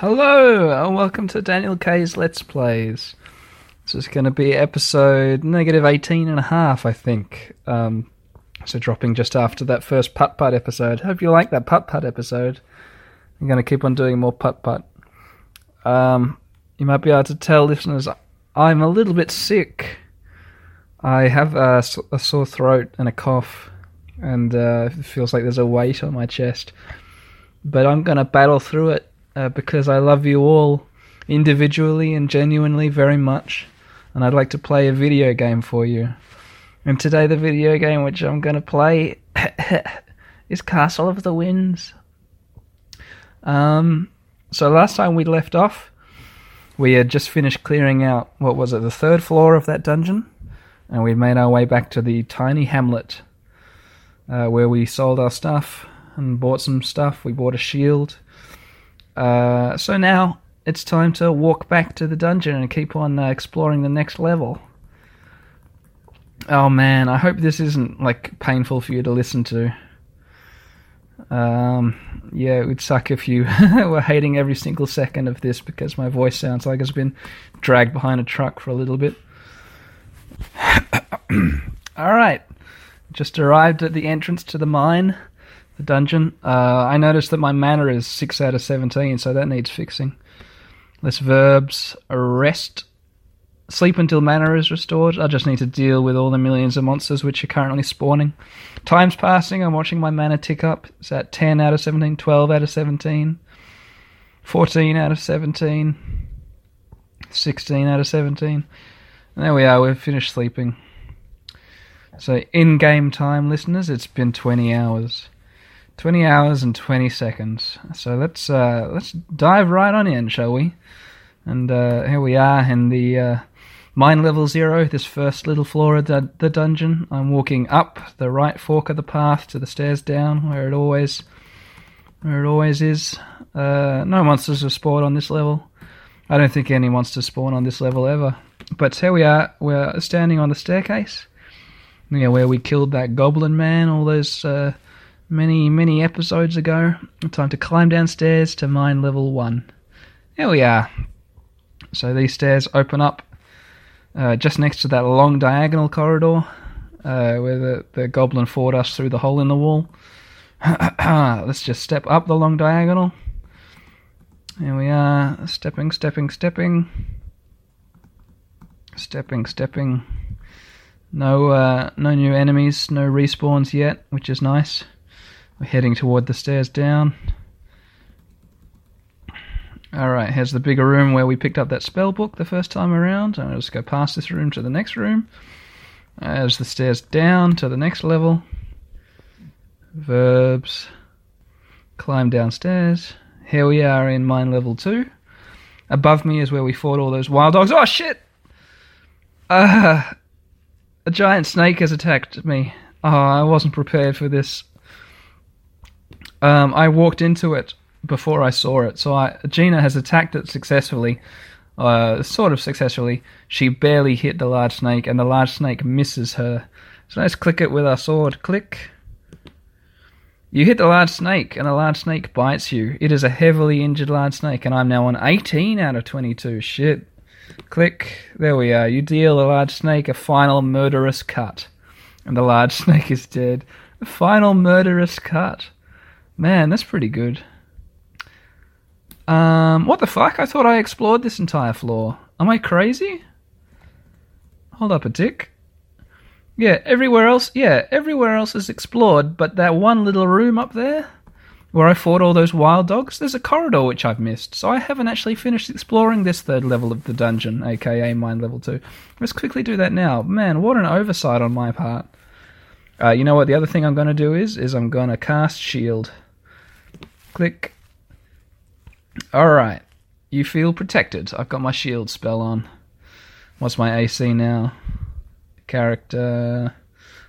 Hello, and welcome to Daniel K's Let's Plays. This is going to be episode negative 18 and a half, I think. Um, so dropping just after that first Putt Putt episode. Hope you like that Putt Putt episode. I'm going to keep on doing more Putt Putt. Um, you might be able to tell listeners I'm a little bit sick. I have a, a sore throat and a cough, and uh, it feels like there's a weight on my chest. But I'm going to battle through it uh, because I love you all individually and genuinely very much, and I'd like to play a video game for you. And today, the video game which I'm going to play is Castle of the Winds. Um, so last time we left off, we had just finished clearing out what was it, the third floor of that dungeon, and we'd made our way back to the tiny hamlet uh, where we sold our stuff and bought some stuff. We bought a shield uh, so now it's time to walk back to the dungeon and keep on uh, exploring the next level. Oh man, I hope this isn't like painful for you to listen to. Um, yeah, it would suck if you were hating every single second of this because my voice sounds like it's been dragged behind a truck for a little bit. All right, just arrived at the entrance to the mine the dungeon. Uh, I noticed that my mana is 6 out of 17, so that needs fixing. Less verbs. Rest. Sleep until mana is restored. I just need to deal with all the millions of monsters which are currently spawning. Time's passing. I'm watching my mana tick up. It's at 10 out of 17, 12 out of 17, 14 out of 17, 16 out of 17. And there we are. We've finished sleeping. So in game time, listeners, it's been 20 hours. 20 hours and 20 seconds. So let's uh, let's dive right on in, shall we? And uh, here we are in the uh, mine level zero, this first little floor of the, the dungeon. I'm walking up the right fork of the path to the stairs down, where it always where it always is. Uh, no monsters have spawned on this level. I don't think any monsters spawn on this level ever. But here we are. We're standing on the staircase. You where we killed that goblin man all those uh, many, many episodes ago. Time to climb downstairs to mine level 1. Here we are. So these stairs open up uh, just next to that long diagonal corridor uh, where the, the goblin fought us through the hole in the wall. Let's just step up the long diagonal. Here we are, stepping, stepping, stepping. Stepping, stepping. No, uh, no new enemies, no respawns yet, which is nice. We're heading toward the stairs down. Alright, here's the bigger room where we picked up that spell book the first time around. To just go past this room to the next room. As the stairs down to the next level. Verbs. Climb downstairs. Here we are in mine level 2. Above me is where we fought all those wild dogs. Oh shit! Uh, a giant snake has attacked me. Oh, I wasn't prepared for this. Um, I walked into it before I saw it, so I, Gina has attacked it successfully, uh, sort of successfully. She barely hit the large snake, and the large snake misses her. So let's click it with our sword. Click. You hit the large snake, and the large snake bites you. It is a heavily injured large snake, and I'm now on 18 out of 22. Shit. Click. There we are. You deal the large snake a final murderous cut. And the large snake is dead. A final murderous cut. Man, that's pretty good. Um, what the fuck? I thought I explored this entire floor. Am I crazy? Hold up a tick. Yeah, everywhere else, yeah, everywhere else is explored, but that one little room up there where I fought all those wild dogs, there's a corridor which I've missed. So I haven't actually finished exploring this third level of the dungeon, aka mine level 2. Let's quickly do that now. Man, what an oversight on my part. Uh, you know what the other thing I'm going to do is? Is I'm going to cast shield. Click. Alright. You feel protected. I've got my shield spell on. What's my AC now? Character.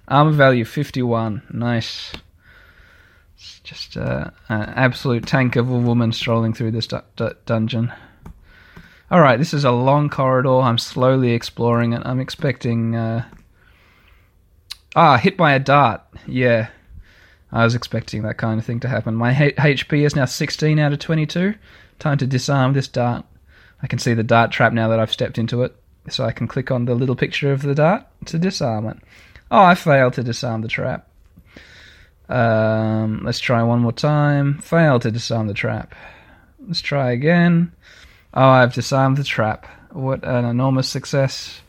Armor value 51. Nice. It's just uh, an absolute tank of a woman strolling through this du- du- dungeon. Alright, this is a long corridor. I'm slowly exploring it. I'm expecting. Uh... Ah, hit by a dart. Yeah. I was expecting that kind of thing to happen. My H- HP is now 16 out of 22. Time to disarm this dart. I can see the dart trap now that I've stepped into it, so I can click on the little picture of the dart to disarm it. Oh, I failed to disarm the trap. Um, let's try one more time. Failed to disarm the trap. Let's try again. Oh, I've disarmed the trap. What an enormous success.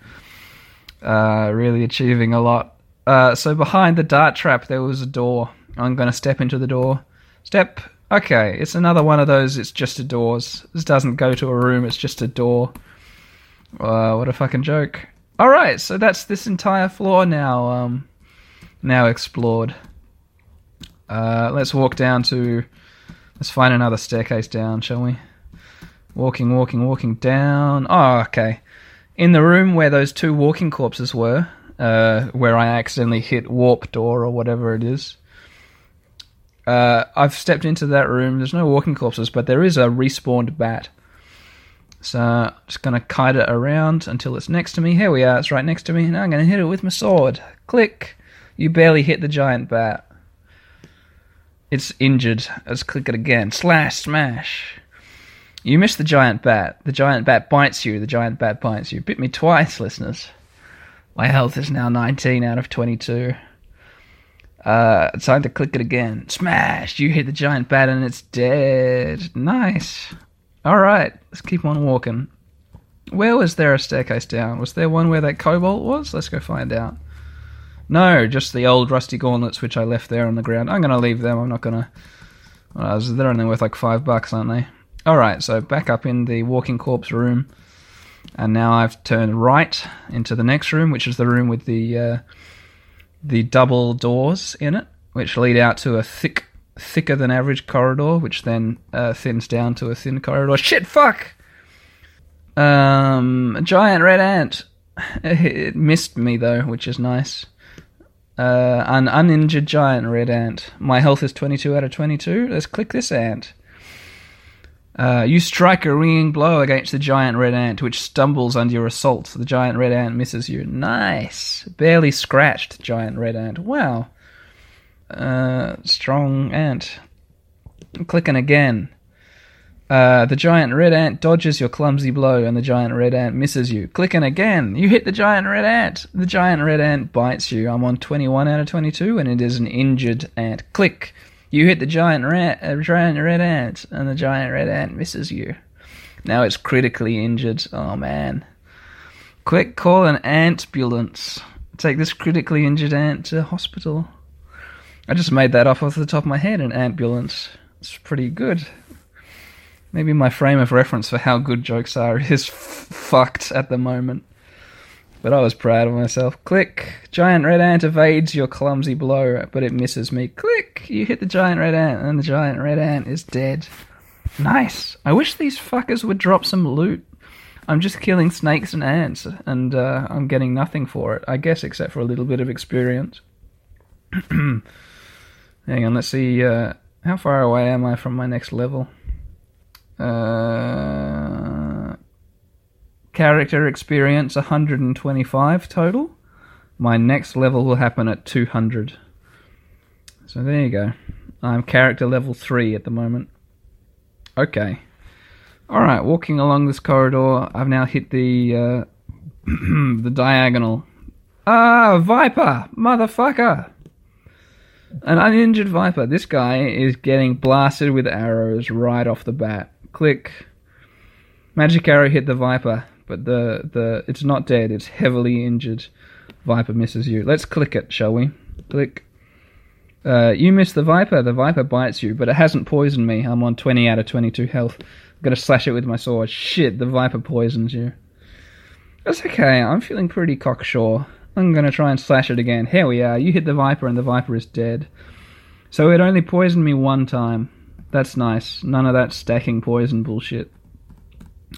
Uh, really achieving a lot. Uh, so behind the dart trap, there was a door. I'm going to step into the door. Step. Okay, it's another one of those. It's just a doors. This doesn't go to a room. It's just a door. Uh, what a fucking joke. All right, so that's this entire floor now. Um, now explored. Uh, let's walk down to. Let's find another staircase down, shall we? Walking, walking, walking down. Oh, okay. In the room where those two walking corpses were, uh, where I accidentally hit warp door or whatever it is. Uh, I've stepped into that room. There's no walking corpses, but there is a respawned bat. So I'm just going to kite it around until it's next to me. Here we are. It's right next to me. Now I'm going to hit it with my sword. Click. You barely hit the giant bat. It's injured. Let's click it again. Slash, smash. You missed the giant bat. The giant bat bites you. The giant bat bites you. Bit me twice, listeners. My health is now 19 out of 22. Uh, time to click it again. Smash! You hit the giant bat and it's dead. Nice. Alright, let's keep on walking. Where was there a staircase down? Was there one where that kobold was? Let's go find out. No, just the old rusty gauntlets which I left there on the ground. I'm going to leave them. I'm not going to. Well, they're only worth like five bucks, aren't they? Alright, so back up in the walking corpse room. And now I've turned right into the next room, which is the room with the uh, the double doors in it, which lead out to a thick, thicker than average corridor, which then uh, thins down to a thin corridor. Shit, fuck! Um, a giant red ant. It missed me though, which is nice. Uh, an uninjured giant red ant. My health is 22 out of 22. Let's click this ant. Uh, you strike a ringing blow against the giant red ant, which stumbles under your assault. The giant red ant misses you. Nice. Barely scratched, giant red ant. Wow. Uh, strong ant. Clicking again. Uh, the giant red ant dodges your clumsy blow, and the giant red ant misses you. Clicking again. You hit the giant red ant. The giant red ant bites you. I'm on 21 out of 22, and it is an injured ant. Click. You hit the giant rat, uh, giant red ant, and the giant red ant misses you. Now it's critically injured. Oh man! Quick, call an ambulance. Take this critically injured ant to hospital. I just made that up off the top of my head. An ambulance. It's pretty good. Maybe my frame of reference for how good jokes are is f- fucked at the moment. But I was proud of myself. Click. Giant red ant evades your clumsy blow, but it misses me. Click. You hit the giant red ant, and the giant red ant is dead. Nice. I wish these fuckers would drop some loot. I'm just killing snakes and ants, and uh, I'm getting nothing for it, I guess, except for a little bit of experience. Hang on, let's see. Uh, how far away am I from my next level? Uh, character experience 125 total. My next level will happen at 200. So there you go. I'm character level 3 at the moment. Okay. Alright, walking along this corridor, I've now hit the uh, the diagonal. Ah, Viper! Motherfucker! An uninjured Viper. This guy is getting blasted with arrows right off the bat. Click. Magic arrow hit the Viper but the the it's not dead. It's heavily injured. Viper misses you. Let's click it, shall we? Click. Uh, you miss the Viper. The Viper bites you, but it hasn't poisoned me. I'm on 20 out of 22 health. I'm gonna slash it with my sword. Shit, the Viper poisons you. That's okay. I'm feeling pretty cocksure. I'm gonna try and slash it again. Here we are. You hit the Viper, and the Viper is dead. So it only poisoned me one time. That's nice. None of that stacking poison bullshit.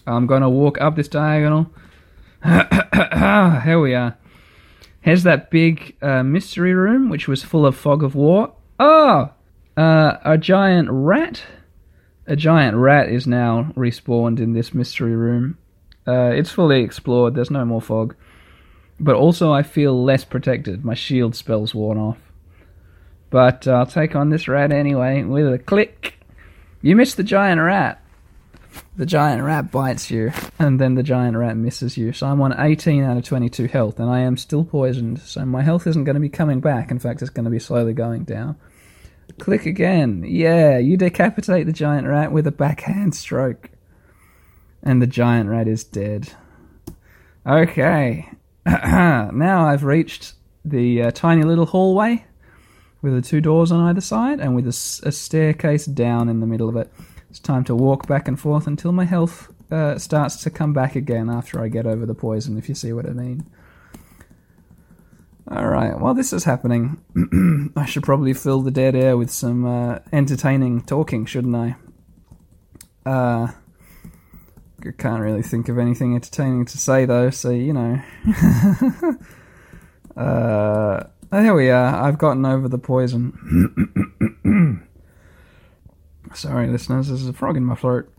I'm going to walk up this diagonal. Here we are. Here's that big uh, mystery room, which was full of fog of war. Oh! Uh, a giant rat? A giant rat is now respawned in this mystery room. Uh, it's fully explored, there's no more fog. But also, I feel less protected. My shield spell's worn off. But I'll take on this rat anyway with a click. You missed the giant rat. The giant rat bites you, and then the giant rat misses you. So I'm on 18 out of 22 health, and I am still poisoned. So my health isn't going to be coming back. In fact, it's going to be slowly going down. Click again. Yeah, you decapitate the giant rat with a backhand stroke. And the giant rat is dead. Okay. now I've reached the uh, tiny little hallway with the two doors on either side and with a, a, staircase down in the middle of it. It's time to walk back and forth until my health uh, starts to come back again after I get over the poison, if you see what I mean. Alright, while this is happening, I should probably fill the dead air with some uh, entertaining talking, shouldn't I? Uh, I can't really think of anything entertaining to say though, so you know. uh, here we are. I've gotten over the poison. Sorry, listeners, there's a frog in my throat.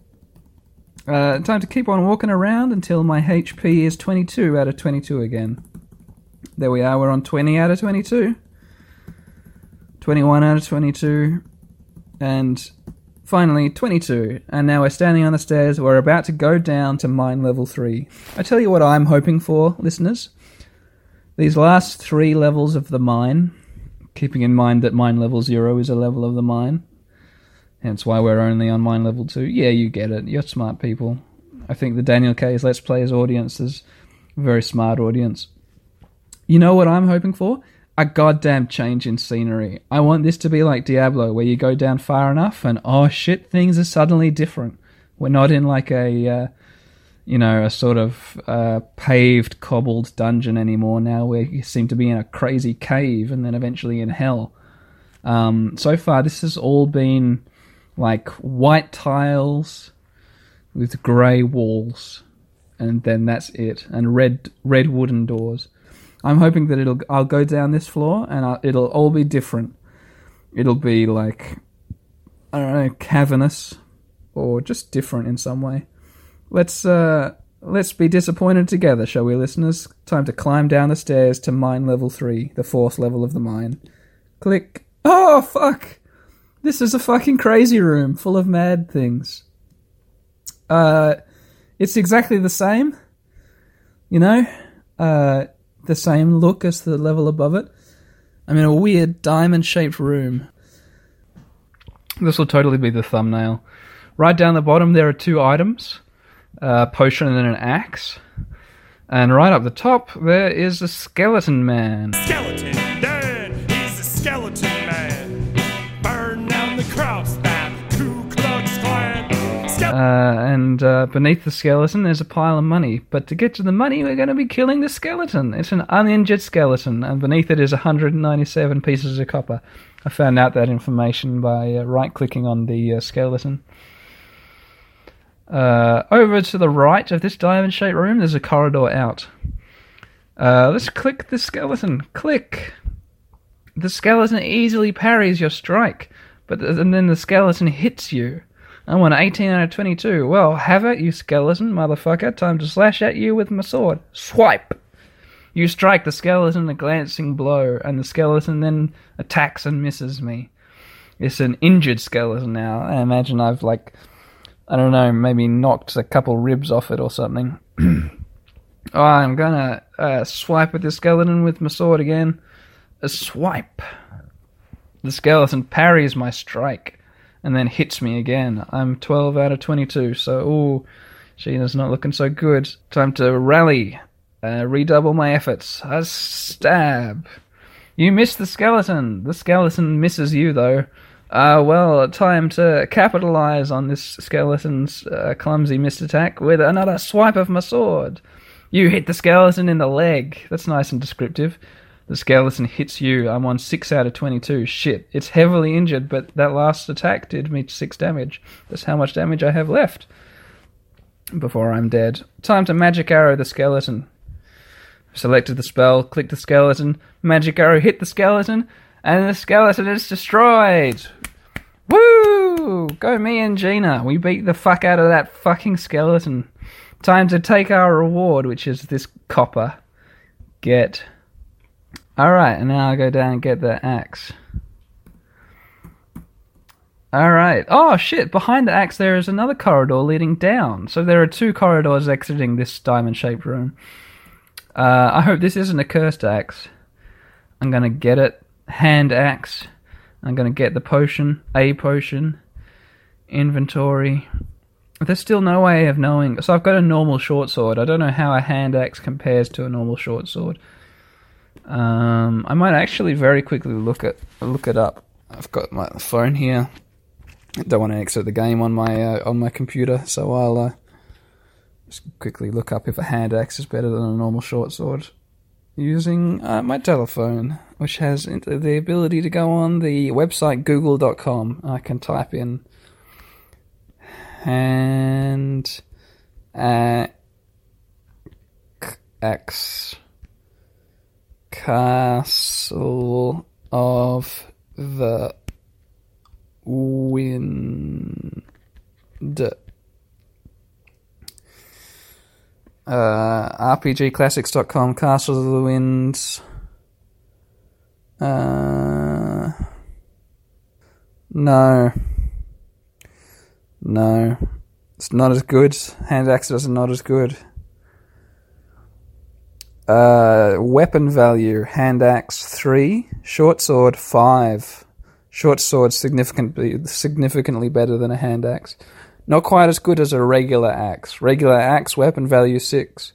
Uh, time to keep on walking around until my HP is 22 out of 22 again. There we are, we're on 20 out of 22. 21 out of 22. And Finally, 22, and now we're standing on the stairs. We're about to go down to mine level 3. I tell you what I'm hoping for, listeners. These last three levels of the mine, keeping in mind that mine level 0 is a level of the mine, hence why we're only on mine level 2. Yeah, you get it. You're smart people. I think the Daniel K's Let's Players audience is a very smart audience. You know what I'm hoping for? a goddamn change in scenery. I want this to be like Diablo, where you go down far enough and oh shit, things are suddenly different. We're not in like a, uh, you know, a sort of uh, paved, cobbled dungeon anymore. Now we seem to be in a crazy cave and then eventually in hell. Um, so far, this has all been like white tiles with grey walls, and then that's it, and red red wooden doors. I'm hoping that it'll I'll go down this floor and I'll, it'll all be different. It'll be like I don't know, cavernous or just different in some way. Let's uh let's be disappointed together, shall we, listeners? Time to climb down the stairs to mine level 3, the fourth level of the mine. Click. Oh, fuck. This is a fucking crazy room full of mad things. Uh it's exactly the same. You know? Uh the same look as the level above it. I'm in a weird diamond shaped room. This will totally be the thumbnail. Right down the bottom, there are two items a potion and an axe. And right up the top, there is a skeleton man. Skeleton Uh, and uh, beneath the skeleton, there's a pile of money. But to get to the money, we're going to be killing the skeleton. It's an uninjured skeleton, and beneath it is 197 pieces of copper. I found out that information by uh, right clicking on the uh, skeleton. Uh, over to the right of this diamond shaped room, there's a corridor out. Uh, let's click the skeleton. Click! The skeleton easily parries your strike, but th- and then the skeleton hits you. I want 18 out of 22. Well, have it, you skeleton, motherfucker. Time to slash at you with my sword. Swipe! You strike the skeleton a glancing blow, and the skeleton then attacks and misses me. It's an injured skeleton now. I imagine I've, like, I don't know, maybe knocked a couple ribs off it or something. oh, I'm gonna uh, swipe at the skeleton with my sword again. A swipe. The skeleton parries my strike and then hits me again. I'm 12 out of 22, so ooh, Sheena's not looking so good. Time to rally, uh, redouble my efforts. A stab. You missed the skeleton. The skeleton misses you, though. Uh, well, time to capitalize on this skeleton's uh, clumsy missed attack with another swipe of my sword. You hit the skeleton in the leg. That's nice and descriptive. The skeleton hits you. I'm on 6 out of 22. Shit. It's heavily injured, but that last attack did me 6 damage. That's how much damage I have left before I'm dead. Time to magic arrow the skeleton. Selected the spell, clicked the skeleton, magic arrow hit the skeleton, and the skeleton is destroyed. Woo! Go me and Gina. We beat the fuck out of that fucking skeleton. Time to take our reward, which is this copper. Get Alright, and now I'll go down and get the axe. All right. Oh shit! Behind the axe, there is another corridor leading down. So there are two corridors exiting this diamond-shaped room. Uh, I hope this isn't a cursed axe. I'm gonna get it. Hand axe. I'm gonna get the potion. A potion. Inventory. There's still no way of knowing. So I've got a normal short sword. I don't know how a hand axe compares to a normal short sword. Um, I might actually very quickly look at look it up. I've got my phone here. I don't want to exit the game on my uh, on my computer, so I'll uh, just quickly look up if a hand axe is better than a normal short sword using uh, my telephone, which has the ability to go on the website google.com. I can type in hand axe castle of the wind. Uh, RPGClassics.com, Castle of the Winds. Uh, no. No. It's not as good. Hand axes are not as good. Uh, weapon value, hand axe 3, short sword 5. Short sword significantly significantly better than a hand axe. Not quite as good as a regular axe. Regular axe weapon value 6.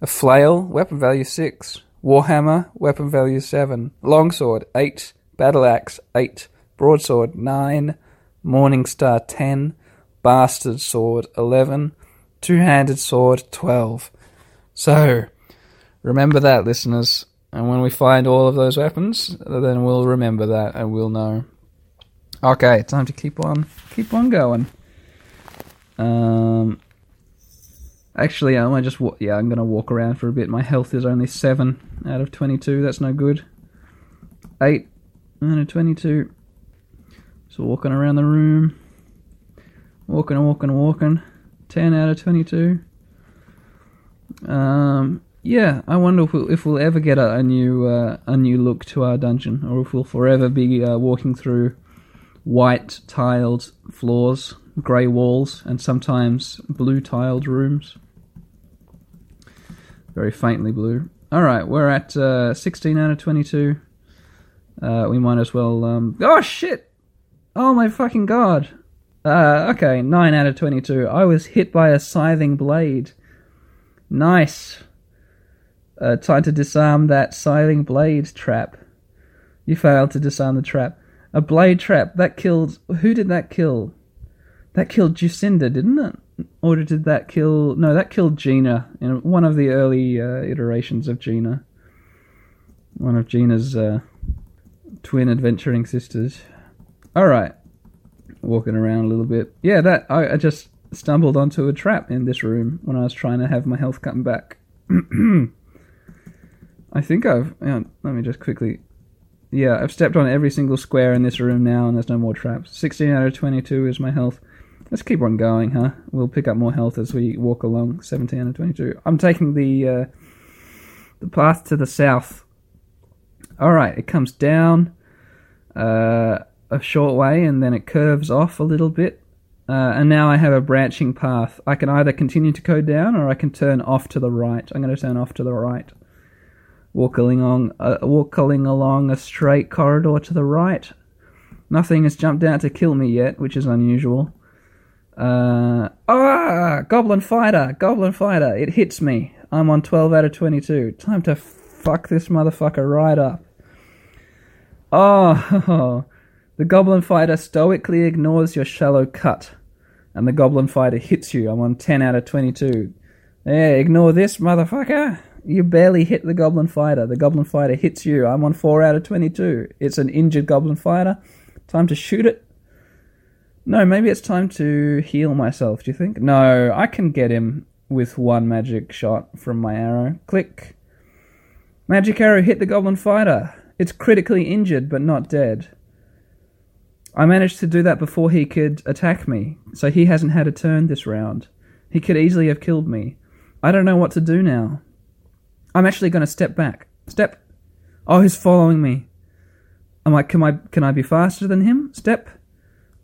A flail weapon value 6. Warhammer weapon value 7. Longsword 8. Battle axe 8. Broadsword 9. Morningstar 10. Bastard sword 11. Two-handed sword 12. So, remember that listeners. And when we find all of those weapons, then we'll remember that and we'll know. Okay, time to keep on keep on going. Um Actually, I might just wa- yeah, I'm to walk around for a bit. My health is only 7 out of 22. That's no good. 8 out of 22. So walking around the room. Walking and walking and walking. 10 out of 22. Um yeah, I wonder if we'll, if we'll ever get a, a new uh, a new look to our dungeon, or if we'll forever be uh, walking through white tiled floors, grey walls, and sometimes blue tiled rooms. Very faintly blue. All right, we're at uh, 16 out of 22. Uh, we might as well. Um... Oh shit! Oh my fucking god! Uh, okay, 9 out of 22. I was hit by a scything blade. Nice. Uh, trying to disarm that scything blade trap. You failed to disarm the trap. A blade trap that killed. Who did that kill? That killed Jacinda, didn't it? Or did that kill? No, that killed Gina in one of the early uh, iterations of Gina. One of Gina's uh, twin adventuring sisters. All right, walking around a little bit. Yeah, that I, I just stumbled onto a trap in this room when I was trying to have my health come back. I think I've. let me just quickly. Yeah, I've stepped on every single square in this room now, and there's no more traps. 16 out of 22 is my health. Let's keep on going, huh? We'll pick up more health as we walk along. 17 out of 22. I'm taking the uh, the path to the south. All right, it comes down uh, a short way, and then it curves off a little bit. Uh, and now I have a branching path. I can either continue to go down, or I can turn off to the right. I'm going to turn off to the right walking along, uh, walking along a straight corridor to the right. Nothing has jumped out to kill me yet, which is unusual. Uh, ah, Goblin Fighter, Goblin Fighter, it hits me. I'm on 12 out of 22. Time to fuck this motherfucker right up. Oh, the Goblin Fighter stoically ignores your shallow cut, and the Goblin Fighter hits you. I'm on 10 out of 22. Yeah, ignore this, motherfucker. You barely hit the Goblin Fighter. The Goblin Fighter hits you. I'm on 4 out of 22. It's an injured Goblin Fighter. Time to shoot it. No, maybe it's time to heal myself, do you think? No, I can get him with one magic shot from my arrow. Click. Magic arrow hit the Goblin Fighter. It's critically injured but not dead. I managed to do that before he could attack me, so he hasn't had a turn this round. He could easily have killed me. I don't know what to do now. I'm actually going to step back. Step. Oh, he's following me. I'm like, can I can I be faster than him? Step.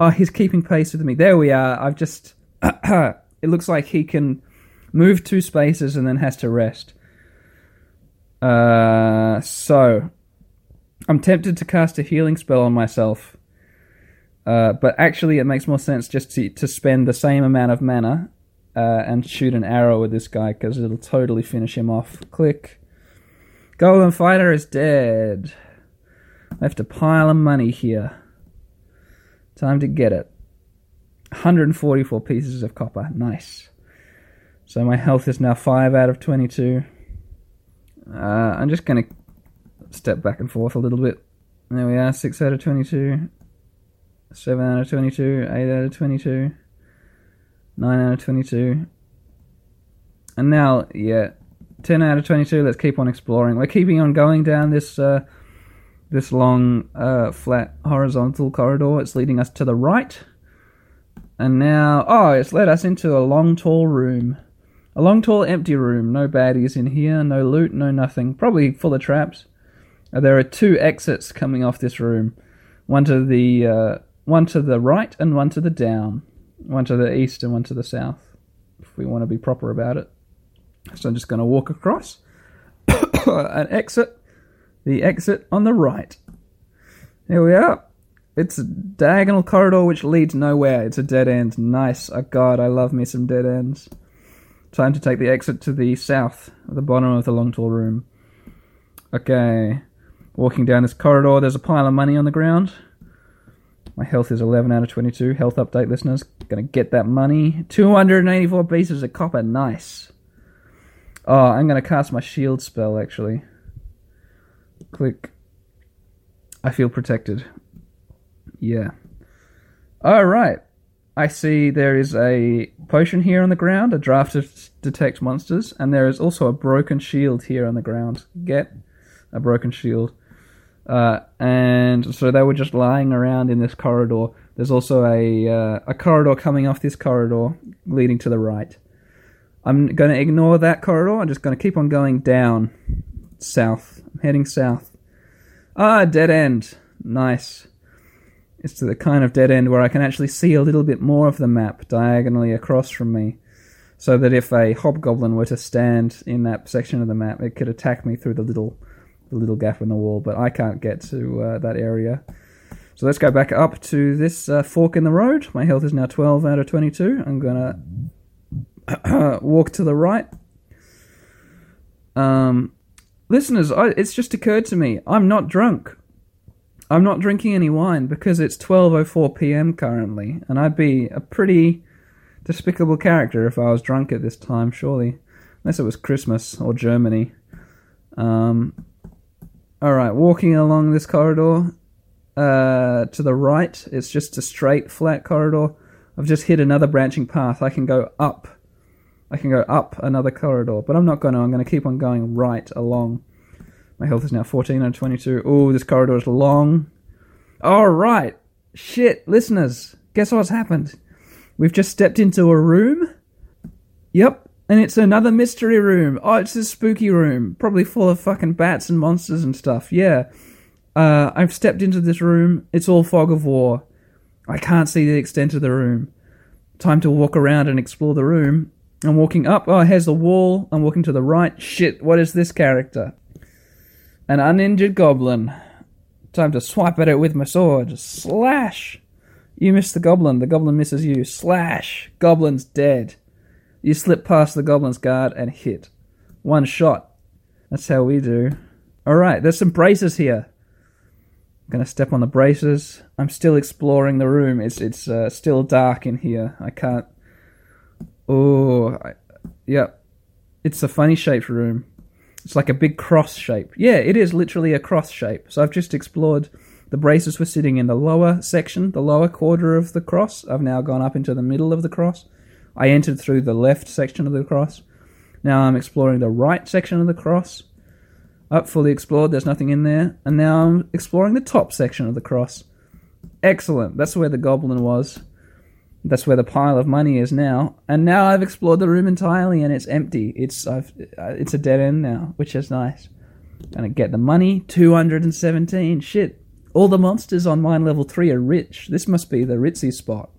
Oh, he's keeping pace with me. There we are. I've just. it looks like he can move two spaces and then has to rest. Uh, so I'm tempted to cast a healing spell on myself, uh, but actually it makes more sense just to to spend the same amount of mana uh, and shoot an arrow with this guy because it'll totally finish him off. Click. Goblin fighter is dead. I have a pile of money here. Time to get it. 144 pieces of copper. Nice. So my health is now 5 out of 22. Uh, I'm just going to step back and forth a little bit. There we are, 6 out of 22. 7 out of 22. 8 out of 22. 9 out of 22. And now, yeah, 10 out of 22. Let's keep on exploring. We're keeping on going down this uh, this long, uh, flat, horizontal corridor. It's leading us to the right. And now, oh, it's led us into a long, tall room. A long, tall, empty room. No baddies in here, no loot, no nothing. Probably full of traps. Uh, there are two exits coming off this room. One to the uh, one to the right and one to the down. One to the east and one to the south. If we want to be proper about it. So I'm just going to walk across. An exit. The exit on the right. Here we are. It's a diagonal corridor which leads nowhere. It's a dead end. Nice. Oh god, I love me some dead ends. Time to take the exit to the south, at the bottom of the long tall room. Okay. Walking down this corridor, there's a pile of money on the ground. My health is 11 out of 22. Health update, listeners. Gonna get that money. 284 pieces of copper. Nice. Oh, I'm gonna cast my shield spell, actually. Click. I feel protected. Yeah. Alright. I see there is a potion here on the ground, a draft to detect monsters, and there is also a broken shield here on the ground. Get a broken shield. Uh, and so they were just lying around in this corridor. There's also a uh, a corridor coming off this corridor leading to the right. I'm going to ignore that corridor. I'm just going to keep on going down south. I'm heading south. Ah, dead end. Nice. It's to the kind of dead end where I can actually see a little bit more of the map diagonally across from me. So that if a hobgoblin were to stand in that section of the map, it could attack me through the little the little gap in the wall, but I can't get to uh, that area. So let's go back up to this uh, fork in the road. My health is now 12 out of 22. I'm going to walk to the right. Um, listeners, I, it's just occurred to me I'm not drunk. I'm not drinking any wine because it's 12:04 p.m. currently, and I'd be a pretty despicable character if I was drunk at this time, surely, unless it was Christmas or Germany. Um, all right, walking along this corridor uh, to the right, it's just a straight, flat corridor. I've just hit another branching path. I can go up. I can go up another corridor, but I'm not going to. I'm going to keep on going right along. My health is now 14 out of 22. Oh, this corridor is long. All right. Shit, listeners, guess what's happened? We've just stepped into a room. Yep, and it's another mystery room. Oh, it's a spooky room. Probably full of fucking bats and monsters and stuff. Yeah. Uh, I've stepped into this room. It's all fog of war. I can't see the extent of the room. Time to walk around and explore the room. I'm walking up. Oh, here's the wall. I'm walking to the right. Shit, what is this character? An uninjured goblin. Time to swipe at it with my sword. Slash! You miss the goblin. The goblin misses you. Slash! Goblin's dead. You slip past the goblin's guard and hit. One shot. That's how we do. Alright, there's some bracers here. I'm gonna step on the bracers. I'm still exploring the room. It's it's uh, still dark in here. I can't. Oh, I... yep. It's a funny shaped room. It's like a big cross shape. Yeah, it is literally a cross shape. So I've just explored. The bracers were sitting in the lower section, the lower quarter of the cross. I've now gone up into the middle of the cross. I entered through the left section of the cross. Now I'm exploring the right section of the cross. Up, fully explored, there's nothing in there. And now I'm exploring the top section of the cross. Excellent. That's where the goblin was. That's where the pile of money is now. And now I've explored the room entirely and it's empty. It's I've, uh, it's a dead end now, which is nice. Gonna get the money, 217. Shit. All the monsters on mine level 3 are rich. This must be the ritzy spot.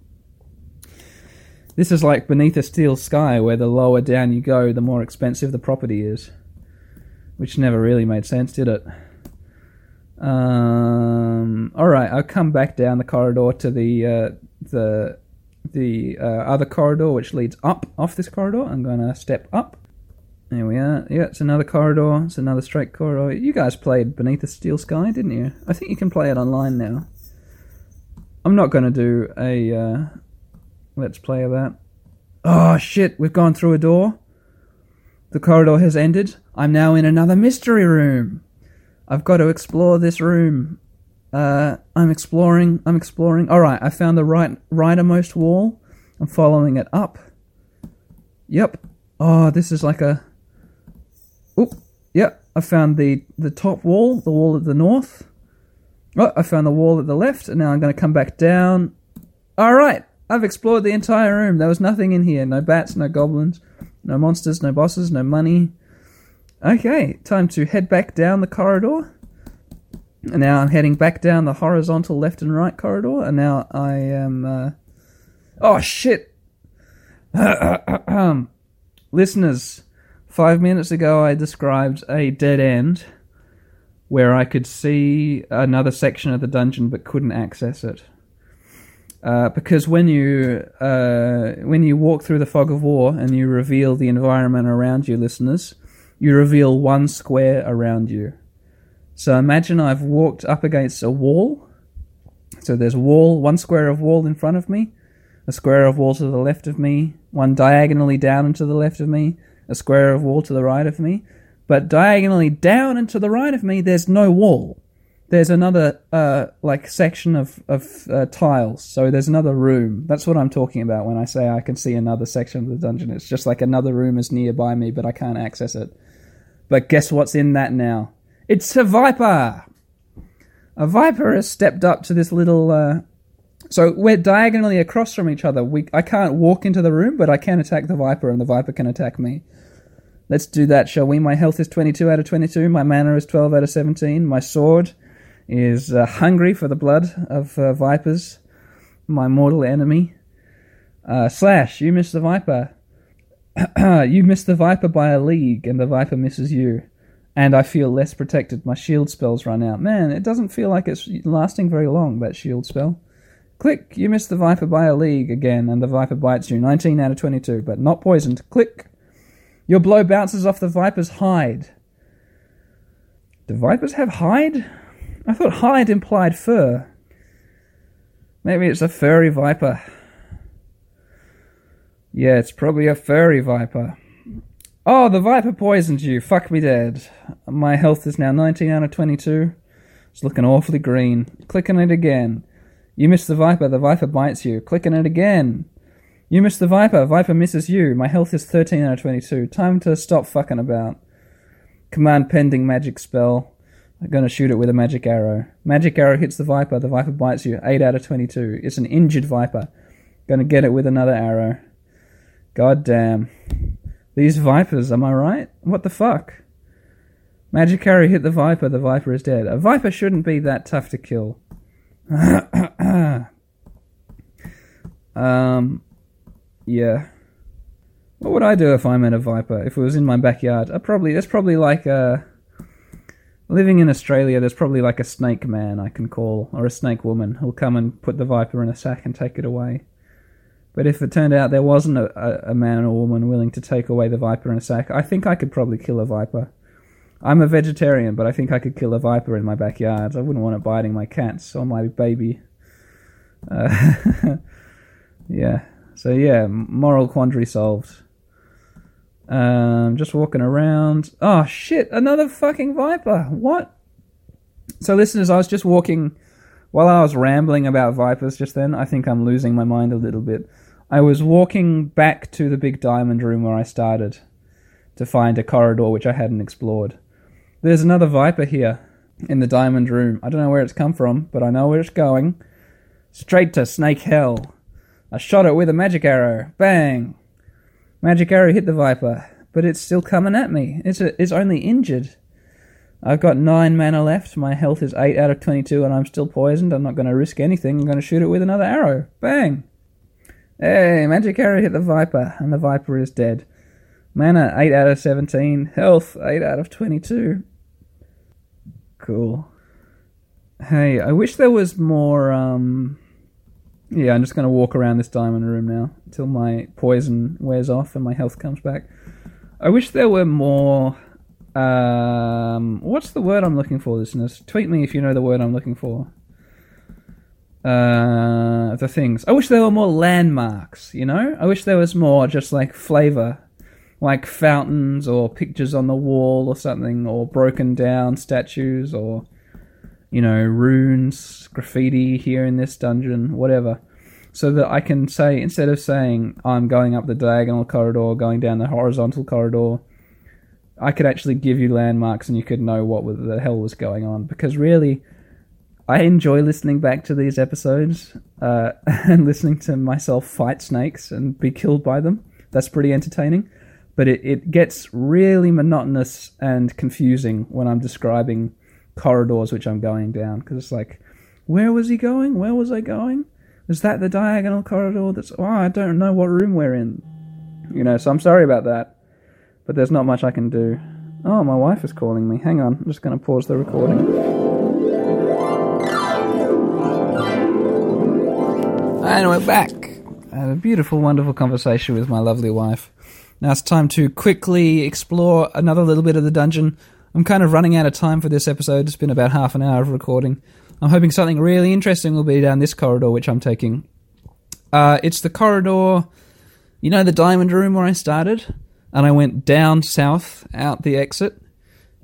This is like beneath a steel sky, where the lower down you go, the more expensive the property is. Which never really made sense, did it? Um, all right, I'll come back down the corridor to the uh, the the uh, other corridor, which leads up off this corridor. I'm going to step up. There we are. Yeah, it's another corridor. It's another straight corridor. You guys played Beneath the Steel Sky, didn't you? I think you can play it online now. I'm not going to do a uh, let's play of that. Oh shit! We've gone through a door. The corridor has ended. I'm now in another mystery room. I've got to explore this room. Uh, I'm exploring. I'm exploring. All right, I found the right rightmost wall. I'm following it up. Yep. Oh, this is like a. Oop. Yep. I found the the top wall, the wall at the north. Oh, I found the wall at the left, and now I'm going to come back down. All right, I've explored the entire room. There was nothing in here. No bats, no goblins, no monsters, no bosses, no money. Okay, time to head back down the corridor. And now I'm heading back down the horizontal left and right corridor, and now I am. Uh... Oh shit! Listeners, five minutes ago I described a dead end where I could see another section of the dungeon but couldn't access it. Uh, because when you uh, when you walk through the fog of war and you reveal the environment around you, listeners, you reveal one square around you. So imagine I've walked up against a wall. So there's a wall, one square of wall in front of me, a square of wall to the left of me, one diagonally down and to the left of me, a square of wall to the right of me. But diagonally down and to the right of me, there's no wall. There's another uh, like section of of uh, tiles. So there's another room. That's what I'm talking about when I say I can see another section of the dungeon. It's just like another room is nearby me, but I can't access it. But guess what's in that now? It's a viper. A viper has stepped up to this little. Uh, so we're diagonally across from each other. We I can't walk into the room, but I can attack the viper, and the viper can attack me. Let's do that, shall we? My health is 22 out of 22. My mana is 12 out of 17. My sword is uh, hungry for the blood of uh, vipers, my mortal enemy. Uh, slash, you miss the viper. you miss the viper by a league, and the viper misses you and I feel less protected. My shield spells run out. Man, it doesn't feel like it's lasting very long, that shield spell. Click, you missed the Viper by a league again, and the Viper bites you. 19 out of 22, but not poisoned. Click. Your blow bounces off the Viper's hide. Do Vipers have hide? I thought hide implied fur. Maybe it's a furry Viper. Yeah, it's probably a furry Viper. Oh, the Viper poisoned you. Fuck me dead. My health is now 19 out of 22. It's looking awfully green. Clicking it again. You miss the Viper. The Viper bites you. Clicking it again. You miss the Viper. Viper misses you. My health is 13 out of 22. Time to stop fucking about. Command pending magic spell. I'm gonna shoot it with a magic arrow. Magic arrow hits the Viper. The Viper bites you. 8 out of 22. It's an injured Viper. Gonna get it with another arrow. God damn. These vipers, am I right? What the fuck? Magic arrow hit the viper, the viper is dead. A viper shouldn't be that tough to kill. um, yeah. What would I do if I met a viper? If it was in my backyard? I probably there's probably like a living in Australia. There's probably like a snake man I can call or a snake woman who'll come and put the viper in a sack and take it away. But if it turned out there wasn't a, a, man or woman willing to take away the viper in a sack, I think I could probably kill a viper. I'm a vegetarian, but I think I could kill a viper in my backyard. I wouldn't want it biting my cats or my baby. Uh, yeah. So yeah, moral quandary solved. Um, just walking around. Oh shit! Another fucking viper. What? So listeners, I was just walking while I was rambling about vipers just then. I think I'm losing my mind a little bit. I was walking back to the big diamond room where I started to find a corridor which I hadn't explored. There's another viper here in the diamond room. I don't know where it's come from, but I know where it's going. Straight to Snake Hell. I shot it with a magic arrow. Bang! Magic arrow hit the viper, but it's still coming at me. It's a, it's only injured. I've got 9 mana left. My health is 8 out of 22, and I'm still poisoned. I'm not going to risk anything. I'm going to shoot it with another arrow. Bang! Hey, magic arrow hit the Viper, and the Viper is dead. Mana 8 out of 17. Health 8 out of 22. Cool. Hey, I wish there was more. Um... Yeah, I'm just going to walk around this diamond room now until my poison wears off and my health comes back. I wish there were more. Um, what's the word I'm looking for, listeners? Tweet me if you know the word I'm looking for. Uh, the things. I wish there were more landmarks, you know? I wish there was more just like flavor. Like fountains or pictures on the wall or something, or broken down statues or, you know, runes, graffiti here in this dungeon, whatever. So that I can say, instead of saying I'm going up the diagonal corridor, going down the horizontal corridor, I could actually give you landmarks and you could know what the hell was going on. Because really, I enjoy listening back to these episodes uh, and listening to myself fight snakes and be killed by them. That's pretty entertaining. But it, it gets really monotonous and confusing when I'm describing corridors which I'm going down. Because it's like, where was he going? Where was I going? Is that the diagonal corridor? That's oh, I don't know what room we're in. You know, so I'm sorry about that. But there's not much I can do. Oh, my wife is calling me. Hang on, I'm just going to pause the recording. And we're back. I had a beautiful, wonderful conversation with my lovely wife. Now it's time to quickly explore another little bit of the dungeon. I'm kind of running out of time for this episode. It's been about half an hour of recording. I'm hoping something really interesting will be down this corridor, which I'm taking. Uh, it's the corridor, you know, the diamond room where I started? and I went down south out the exit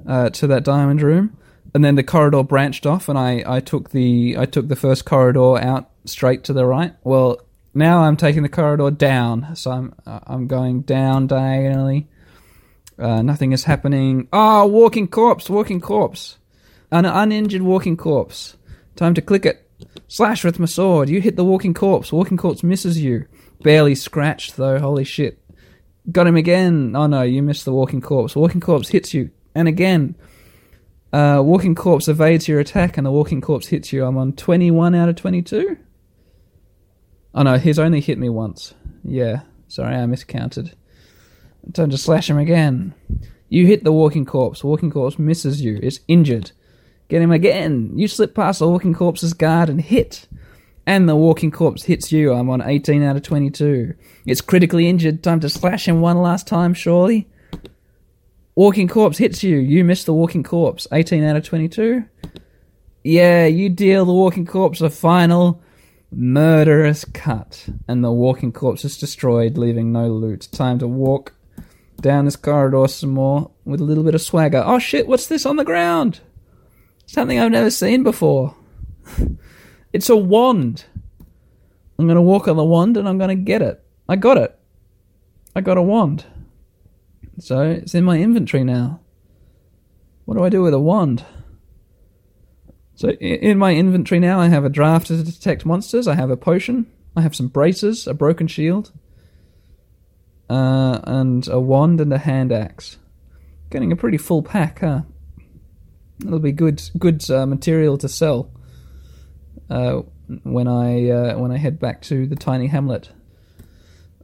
uh, to that diamond room, and then the corridor branched off, and I, I took the I took the first corridor out straight to the right. Well, now I'm taking the corridor down, so I'm uh, I'm going down diagonally. Uh, nothing is happening. Ah, oh, walking corpse, walking corpse, an uninjured walking corpse. Time to click it. Slash with my sword. You hit the walking corpse. Walking corpse misses you. Barely scratched though. Holy shit. Got him again. Oh no, you missed the walking corpse. Walking corpse hits you, and again. Uh, walking corpse evades your attack, and the walking corpse hits you. I'm on 21 out of 22. Oh no, he's only hit me once. Yeah, sorry, I miscounted. Time to slash him again. You hit the walking corpse. Walking corpse misses you. It's injured. Get him again. You slip past the walking corpse's guard and hit and the walking corpse hits you. I'm on 18 out of 22. It's critically injured. Time to slash him one last time, surely. Walking corpse hits you. You miss the walking corpse. 18 out of 22. Yeah, you deal the walking corpse a final murderous cut, and the walking corpse is destroyed, leaving no loot. Time to walk down this corridor some more with a little bit of swagger. Oh shit, what's this on the ground? Something I've never seen before. It's a wand. I'm going to walk on the wand and I'm going to get it. I got it. I got a wand. So it's in my inventory now. What do I do with a wand? So in my inventory now, I have a draft to detect monsters. I have a potion. I have some bracers, a broken shield, uh, and a wand and a hand axe. Getting a pretty full pack, huh? It'll be good, good uh, material to sell uh, when I uh, when I head back to the tiny hamlet.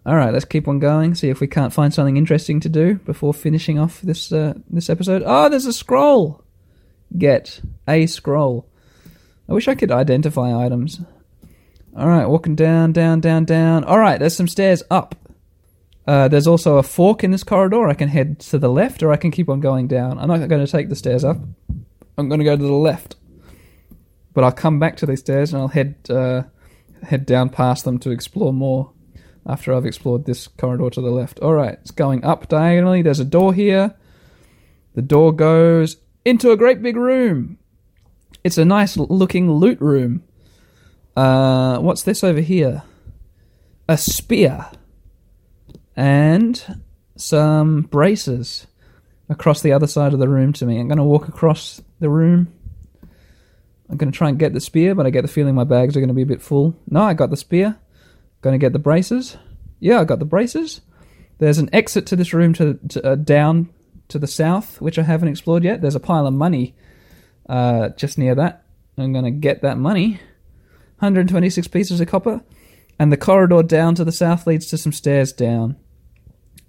All right, let's keep on going. See if we can't find something interesting to do before finishing off this uh, this episode. Oh, there's a scroll. Get a scroll. I wish I could identify items. All right, walking down, down, down, down. All right, there's some stairs up. Uh, there's also a fork in this corridor. I can head to the left, or I can keep on going down. I'm not going to take the stairs up. I'm going to go to the left. But I'll come back to these stairs and I'll head uh, head down past them to explore more after I've explored this corridor to the left. All right, it's going up diagonally. There's a door here. The door goes into a great big room. It's a nice looking loot room. Uh, what's this over here? A spear and some bracers across the other side of the room to me. I'm going to walk across the room I'm going to try and get the spear, but I get the feeling my bags are going to be a bit full. No, I got the spear. Going to get the bracers. Yeah, I got the bracers. There's an exit to this room to, to uh, down to the south, which I haven't explored yet. There's a pile of money uh, just near that. I'm going to get that money. 126 pieces of copper. And the corridor down to the south leads to some stairs down.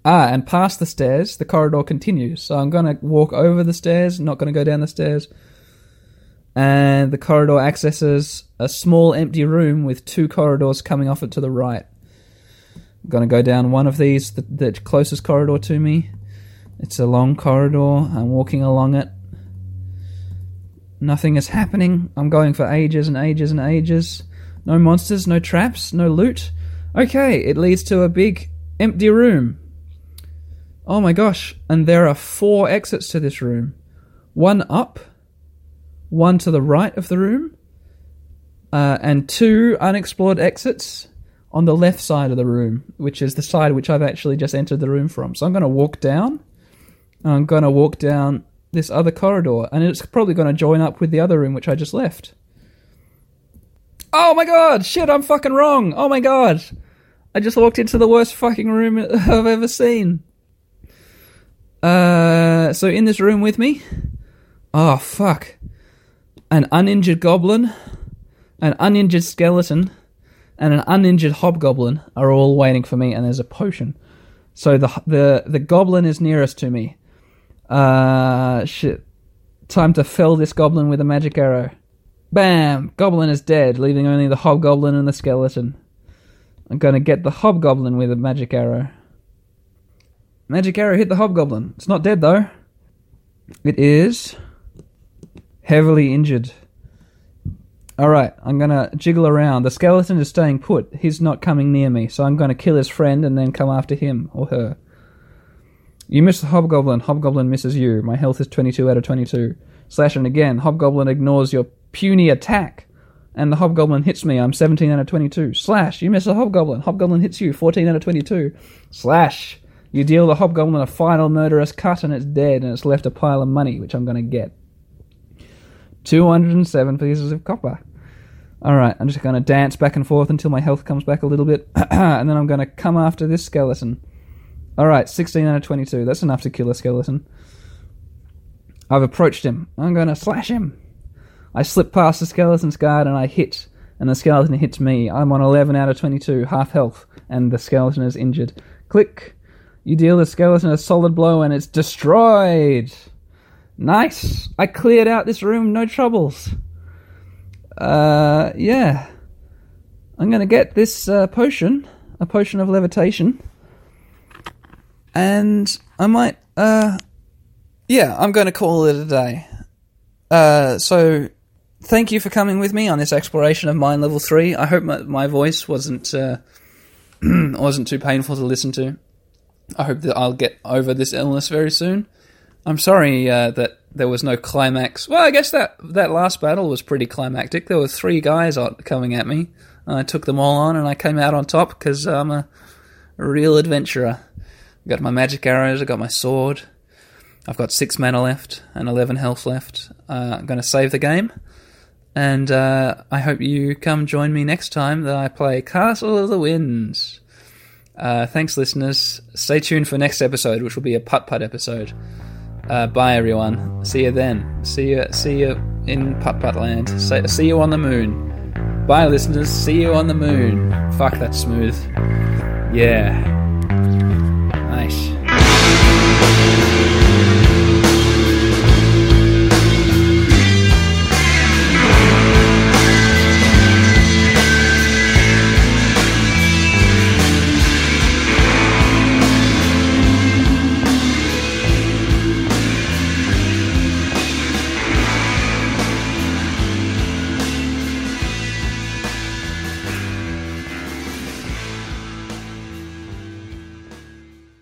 Ah, and past the stairs, the corridor continues. So I'm going to walk over the stairs, not going to go down the stairs. And the corridor accesses a small empty room with two corridors coming off it to the right. I'm going to go down one of these, the, the closest corridor to me. It's a long corridor. I'm walking along it. Nothing is happening. I'm going for ages and ages and ages. No monsters, no traps, no loot. Okay, it leads to a big empty room. Oh my gosh, and there are four exits to this room one up, one to the right of the room, uh, and two unexplored exits on the left side of the room, which is the side which I've actually just entered the room from. So I'm going to walk down, and I'm going to walk down this other corridor, and it's probably going to join up with the other room which I just left. Oh my god! Shit, I'm fucking wrong! Oh my god! I just walked into the worst fucking room I've ever seen. Uh, so in this room with me, oh fuck, an uninjured goblin, an uninjured skeleton, and an uninjured hobgoblin are all waiting for me, and there's a potion. So the the the goblin is nearest to me. Uh, shit. Time to fell this goblin with a magic arrow. Bam! Goblin is dead, leaving only the hobgoblin and the skeleton. I'm gonna get the hobgoblin with a magic arrow. Magic arrow hit the hobgoblin. It's not dead though. It is heavily injured. Alright, I'm gonna jiggle around. The skeleton is staying put. He's not coming near me, so I'm gonna kill his friend and then come after him or her. You miss the Hobgoblin. Hobgoblin misses you. My health is 22 out of 22. Slash and again. Hobgoblin ignores your puny attack. And the Hobgoblin hits me. I'm 17 out of 22. Slash. You miss a Hobgoblin. Hobgoblin hits you. 14 out of 22. Slash. You deal the Hobgoblin a final murderous cut and it's dead and it's left a pile of money, which I'm going to get. 207 pieces of copper. Alright, I'm just going to dance back and forth until my health comes back a little bit. and then I'm going to come after this skeleton. Alright, 16 out of 22. That's enough to kill a skeleton. I've approached him. I'm going to slash him. I slip past the skeleton's guard and I hit, and the skeleton hits me. I'm on 11 out of 22, half health, and the skeleton is injured. Click. You deal the skeleton a solid blow and it's destroyed. Nice. I cleared out this room, no troubles. Uh, yeah. I'm to get this uh, potion, a potion of levitation and I might, uh, yeah, I'm to call it a day. Uh, so thank you for coming with me on this exploration of Mine Level Three. I hope my, my voice wasn't uh, wasn't too painful to listen to. I hope that I'll get over this illness very soon. I'm sorry uh, that there was no climax. Well, I guess that that last battle was pretty climactic. There were three guys coming at me. I took them all on, and I came out on top because I'm a, real adventurer. I got my magic arrows, I got my sword. I've got six mana left and 11 health left. Uh, I'm going to save the game. And uh, I hope you come join me next time that I play Castle of the Winds. Uh, thanks, listeners. Stay tuned for next episode, which will be a putt putt episode. Uh, bye, everyone. See you then. See you. See you in putt putt land. See, see you on the moon. Bye, listeners. See you on the moon. Fuck, that's smooth. Yeah. Nice.